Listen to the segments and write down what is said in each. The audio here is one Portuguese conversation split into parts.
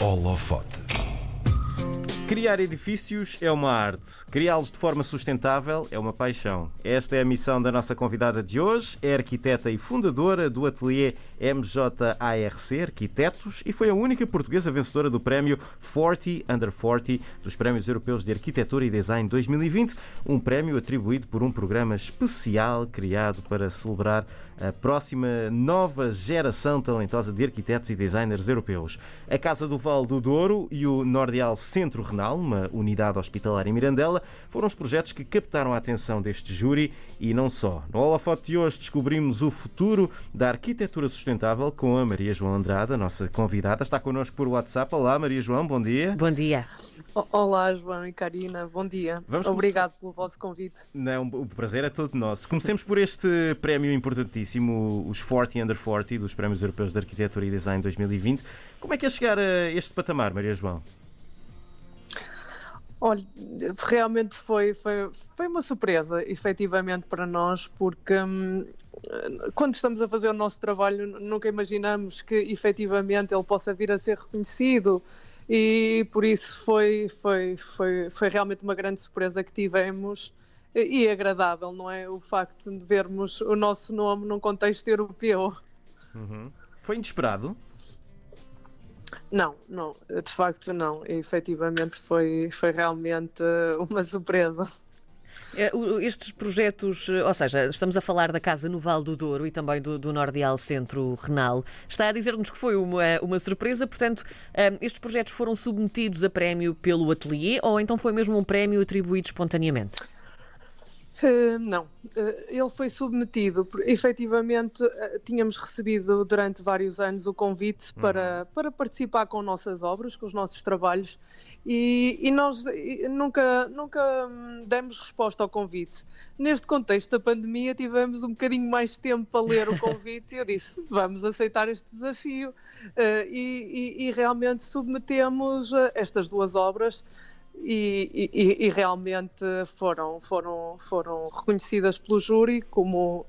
Holofote. Criar edifícios é uma arte. Criá-los de forma sustentável é uma paixão. Esta é a missão da nossa convidada de hoje. É arquiteta e fundadora do ateliê MJARC Arquitetos e foi a única portuguesa vencedora do prémio 40 Under 40 dos Prémios Europeus de Arquitetura e Design 2020, um prémio atribuído por um programa especial criado para celebrar a próxima nova geração talentosa de arquitetos e designers europeus. A Casa do Val do Douro e o Nordial Centro Renal, uma unidade hospitalar em Mirandela, foram os projetos que captaram a atenção deste júri e não só. No Holofote de hoje descobrimos o futuro da arquitetura sustentável com a Maria João Andrade, a nossa convidada. Está connosco por WhatsApp. Olá, Maria João, bom dia. Bom dia. Olá, João e Karina, bom dia. Vamos Obrigado começar... pelo vosso convite. Não, o prazer é todo nosso. Comecemos por este prémio importantíssimo, os 40 Under 40 dos Prémios Europeus de Arquitetura e Design 2020. Como é que é chegar a este patamar, Maria João? Olha, realmente foi, foi, foi uma surpresa, efetivamente, para nós, porque hum, quando estamos a fazer o nosso trabalho, nunca imaginamos que efetivamente ele possa vir a ser reconhecido e por isso foi, foi, foi, foi realmente uma grande surpresa que tivemos e agradável, não é? O facto de vermos o nosso nome num contexto europeu. Uhum. Foi inesperado? Não, não, de facto não. E, efetivamente foi, foi realmente uma surpresa. É, estes projetos, ou seja, estamos a falar da Casa no Val do Douro e também do, do Nordial Centro Renal. Está a dizer-nos que foi uma, uma surpresa, portanto, hum, estes projetos foram submetidos a prémio pelo ateliê ou então foi mesmo um prémio atribuído espontaneamente? Uh, não, uh, ele foi submetido, efetivamente uh, tínhamos recebido durante vários anos o convite uhum. para, para participar com nossas obras, com os nossos trabalhos e, e nós nunca, nunca hum, demos resposta ao convite. Neste contexto da pandemia tivemos um bocadinho mais de tempo para ler o convite e eu disse, vamos aceitar este desafio e, e realmente submetemos estas duas obras e, e, e, realmente foram, foram, foram reconhecidas pelo júri como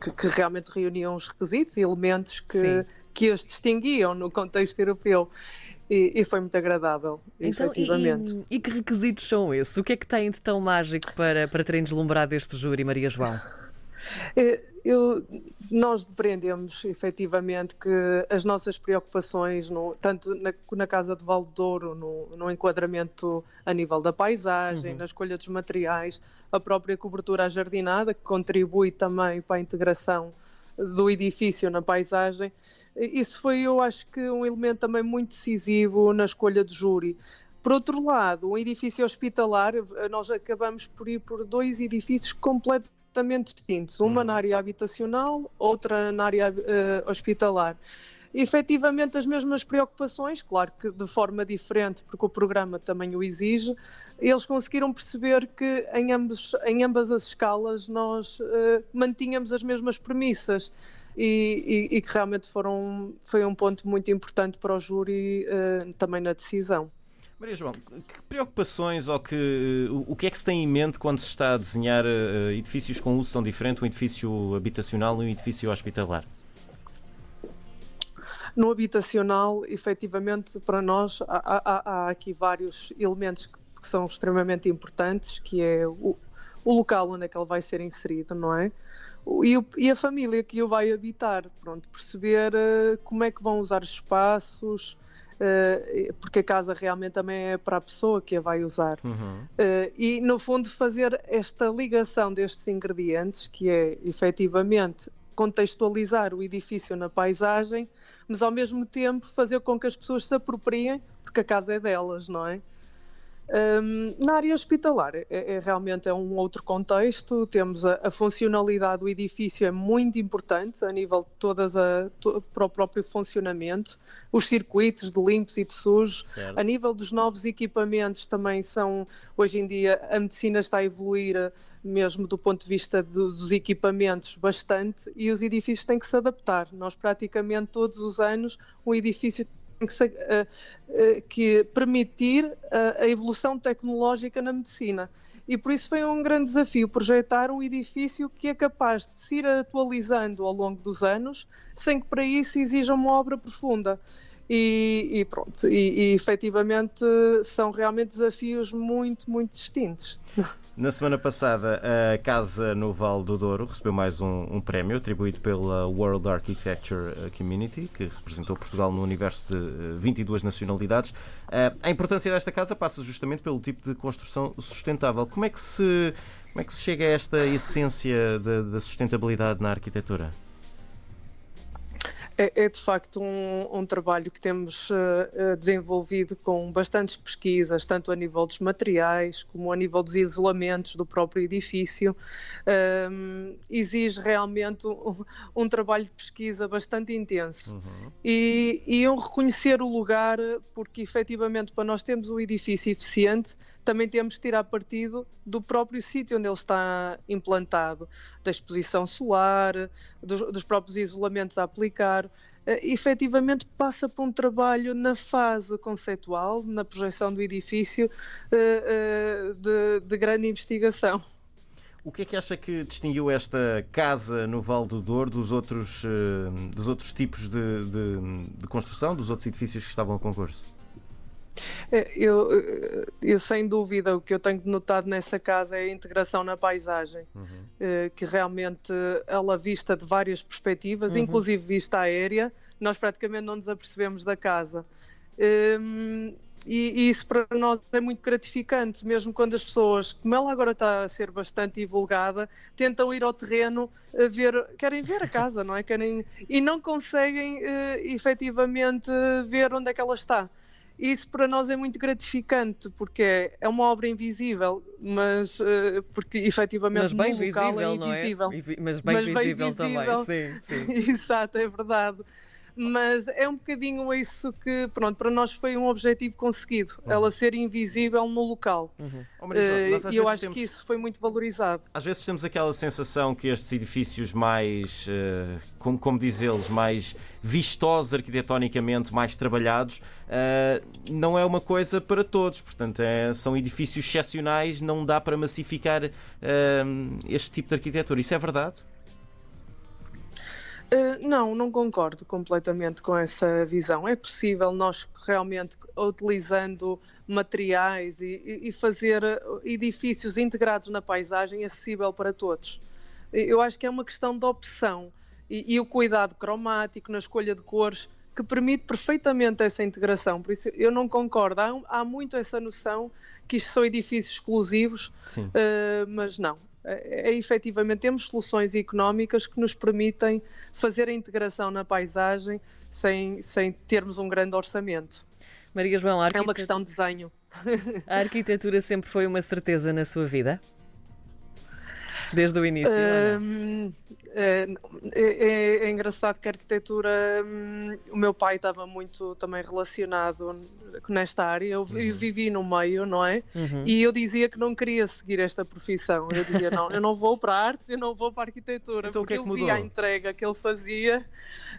que, que realmente reuniam os requisitos e elementos que, que as distinguiam no contexto europeu. E, e, foi muito agradável, então, efetivamente. E, e, que requisitos são esses? O que é que tem de tão mágico para, para terem deslumbrado este júri, Maria João? É, eu, nós depreendemos efetivamente que as nossas preocupações, no, tanto na, na, Casa de Valdouro, no, no enquadramento a nível da paisagem, uhum. na escolha dos materiais, a própria cobertura ajardinada, que contribui também para a integração do edifício na paisagem, isso foi, eu acho que, um elemento também muito decisivo na escolha do júri. Por outro lado, um edifício hospitalar, nós acabamos por ir por dois edifícios completamente completamente distintos, uma na área habitacional, outra na área uh, hospitalar. efetivamente as mesmas preocupações, claro que de forma diferente, porque o programa também o exige, eles conseguiram perceber que em, ambos, em ambas as escalas nós uh, mantínhamos as mesmas premissas. E, e, e, que realmente foram, foi um ponto muito importante para o júri uh, também na decisão. Maria João, que preocupações ou que, o que é que se tem em mente quando se está a desenhar uh, edifícios com uso tão diferente, um edifício habitacional e um edifício hospitalar? No habitacional, efetivamente, para nós há, há, há aqui vários elementos que, que, são extremamente importantes, que é o, o, local onde é que ele vai ser inserido, não é? E, o, a família que o vai habitar, pronto, perceber como é que vão usar os espaços, uh, porque a casa realmente também é para a pessoa que a vai usar. Uhum. Uh, e, no fundo, fazer esta ligação destes ingredientes, que é efetivamente contextualizar o edifício na paisagem, mas ao mesmo tempo fazer com que as pessoas se apropriem, porque a casa é delas, não é? Um, na área hospitalar, é, é, realmente é um outro contexto. Temos a, a, funcionalidade do edifício é muito importante a nível de todas a, to, para o próprio funcionamento. Os circuitos de limpos e de sujos. Certo. A nível dos novos equipamentos também são, hoje em dia, a medicina está a evoluir eh, mesmo do ponto de vista do, dos equipamentos bastante e os edifícios têm que se adaptar. Nós praticamente todos os anos o edifício uh, uh, que permitir a, a evolução tecnológica na medicina. E por isso foi um grande desafio projetar um edifício que é capaz de se ir atualizando ao longo dos anos, sem que para isso exija uma obra profunda. E, e pronto, e, e efetivamente são realmente desafios muito, muito distintos. Na semana passada, a Casa no Val do Douro recebeu mais um, um, prémio atribuído pela World Architecture Community, que representou Portugal no universo de 22 nacionalidades. A importância desta casa passa justamente pelo tipo de construção sustentável. Como é que se, como é que se chega a esta essência da, da sustentabilidade na arquitetura? É, é, de facto um, um, trabalho que temos uh, desenvolvido com bastantes pesquisas, tanto a nível dos materiais como a nível dos isolamentos do próprio edifício. Um, exige realmente um, um, trabalho de pesquisa bastante intenso uhum. e, e um reconhecer o lugar, porque efetivamente para nós termos um edifício eficiente também temos que tirar partido do próprio sítio onde ele está implantado, da exposição solar, dos, dos próprios isolamentos a aplicar. Uh, efetivamente passa por um trabalho na fase conceitual, na projeção do edifício, uh, uh, de, de, grande investigação. O que é que acha que distinguiu esta casa no Val do Douro dos outros, dos outros tipos de, de, de construção, dos outros edifícios que estavam a concurso? É, eu, eu, sem dúvida, o que eu tenho notado nessa casa é a integração na paisagem, uhum. Eh, que realmente ela vista de várias perspectivas, uhum. inclusive vista aérea, nós praticamente não nos apercebemos da casa. Um, e, e, isso para nós é muito gratificante, mesmo quando as pessoas, como ela agora está a ser bastante divulgada, tentam ir ao terreno a ver, querem ver a casa, não é? Querem, e não conseguem uh, efetivamente ver onde é que ela está. Isso para nós é muito gratificante, porque é uma obra invisível, mas uh, porque efetivamente mas bem no local é invisível. É? Mas bem mas visível bem também, sim, sim. Exato, é verdade mas é um bocadinho isso que, pronto, para nós foi um objetivo conseguido, uhum. ela ser invisível no local. Uhum. Oh, Marisa, uh, e eu acho temos, que isso foi muito valorizado. Às vezes temos aquela sensação que estes edifícios mais, uh, como, como diz eles, mais vistosos arquitetonicamente, mais trabalhados, uh, não é uma coisa para todos. Portanto, é, são edifícios excepcionais, não dá para massificar este tipo de arquitetura. Isso é verdade? Uh, não, não concordo completamente com essa visão. É possível nós realmente, utilizando materiais e, e, fazer edifícios integrados na paisagem acessível para todos. Eu acho que é uma questão de opção e, e o cuidado cromático na escolha de cores que permite perfeitamente essa integração. Por isso, eu não concordo. Há, há muito essa noção que isto são edifícios exclusivos, uh, mas não é, é efetivamente temos soluções económicas que nos permitem fazer a integração na paisagem sem, sem termos um grande orçamento. Maria João, arquitetura... é uma questão de desenho. A arquitetura sempre foi uma certeza na sua vida? Desde o início? Um, é, é, é, engraçado que a arquitetura, um, o meu pai estava muito também relacionado nesta área, eu, uhum. eu vivi no meio, não é? Uhum. E eu dizia que não queria seguir esta profissão. Eu dizia, não, eu não vou para a artes, eu não vou para a arquitetura, então, porque que é que eu vi a entrega que ele fazia.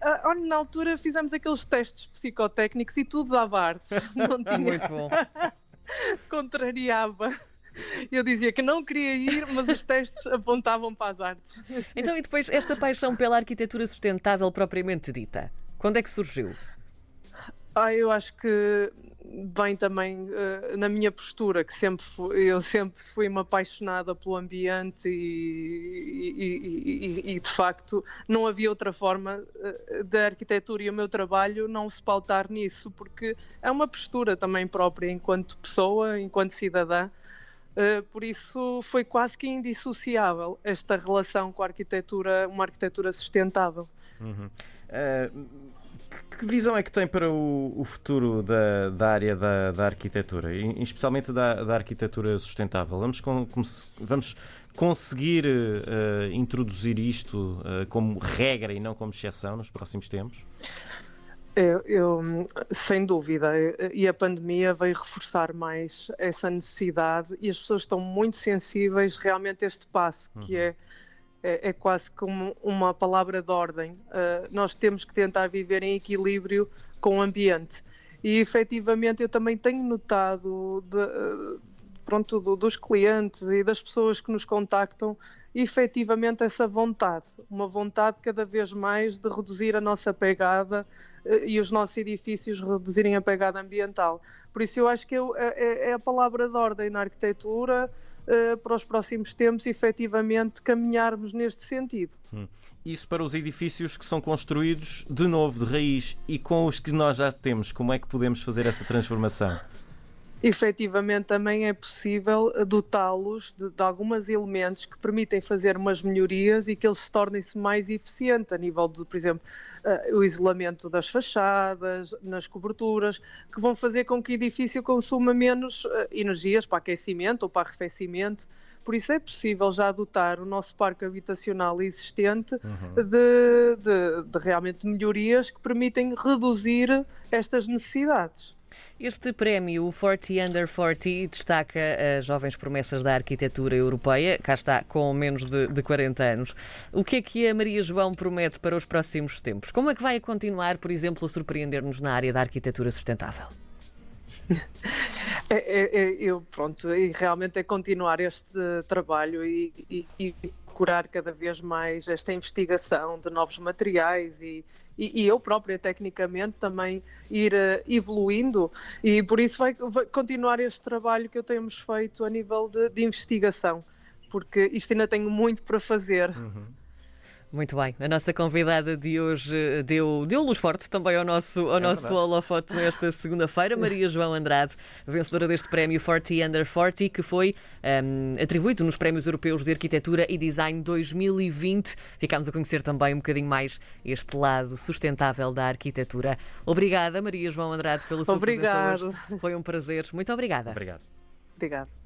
Uh, na altura fizemos aqueles testes psicotécnicos e tudo dava artes. Não tinha... muito bom. Contrariava. Eu dizia que não queria ir, mas os testes apontavam para as artes. Então, e depois esta paixão pela arquitetura sustentável propriamente dita, quando é que surgiu? Ah, eu acho que vem também uh, na minha postura, que sempre fui, eu sempre fui uma apaixonada pelo ambiente e, e, e, e, de facto não havia outra forma uh, da arquitetura e o meu trabalho não se pautar nisso, porque é uma postura também própria enquanto pessoa, enquanto cidadã. Uh, por isso foi quase que indissociável esta relação com a arquitetura, uma arquitetura sustentável. Uhum. Uh, que visão é que tem para o, o futuro da, da área da, da arquitetura, e, especialmente da, da arquitetura sustentável? Vamos, com, vamos conseguir uh, introduzir isto como regra e não como exceção nos próximos tempos? Eu, eu, sem dúvida, e a pandemia veio reforçar mais essa necessidade e as pessoas estão muito sensíveis realmente a este passo, uhum. que é, é, é, quase como uma palavra de ordem. Uh, nós temos que tentar viver em equilíbrio com o ambiente. E efetivamente eu também tenho notado de, pronto, do, dos clientes e das pessoas que nos contactam efetivamente essa vontade, uma vontade cada vez mais de reduzir a nossa pegada eh, e os nossos edifícios reduzirem a pegada ambiental. Por isso eu acho que eu, é, é, é a palavra de ordem na arquitetura uh, para os próximos tempos, efetivamente, caminharmos neste sentido. Hum. Isso para os edifícios que são construídos de novo, de raiz, e com os que nós já temos, como é que podemos fazer essa transformação? Efetivamente também é possível dotá-los de, de alguns elementos que permitem fazer umas melhorias e que eles se tornem-se mais eficientes a nível de, por exemplo, uh, o isolamento das fachadas, nas coberturas, que vão fazer com que o edifício consuma menos uh, energias para aquecimento ou para arrefecimento. Por isso é possível já adotar o nosso parque habitacional existente uhum. de, de, de realmente melhorias que permitem reduzir estas necessidades. Este prémio, o 40 Under 40, destaca as jovens promessas da arquitetura europeia, cá está, com menos de, de 40 anos. O que é que a Maria João promete para os próximos tempos? Como é que vai continuar, por exemplo, a surpreender-nos na área da arquitetura sustentável? É, é, é, eu, pronto, e realmente é continuar este trabalho e, e, e cada vez mais esta investigação de novos materiais e, e, e eu própria, tecnicamente, também ir uh, evoluindo e por isso vai, vai, continuar este trabalho que eu temos feito a nível de, de investigação, porque isto ainda tenho muito para fazer. Uhum. Muito bem. A nossa convidada de hoje deu, deu luz forte também ao nosso, ao é nosso holofote nesta segunda-feira. Maria João Andrade, vencedora deste prémio 40 Under 40, que foi um, ehm, atribuído nos Prémios Europeus de Arquitetura e Design 2020. Ficámos a conhecer também um bocadinho mais este lado sustentável da arquitetura. Obrigada, Maria João Andrade, pela sua Obrigado. presença hoje. Foi um prazer. Muito obrigada. Obrigado. Obrigada.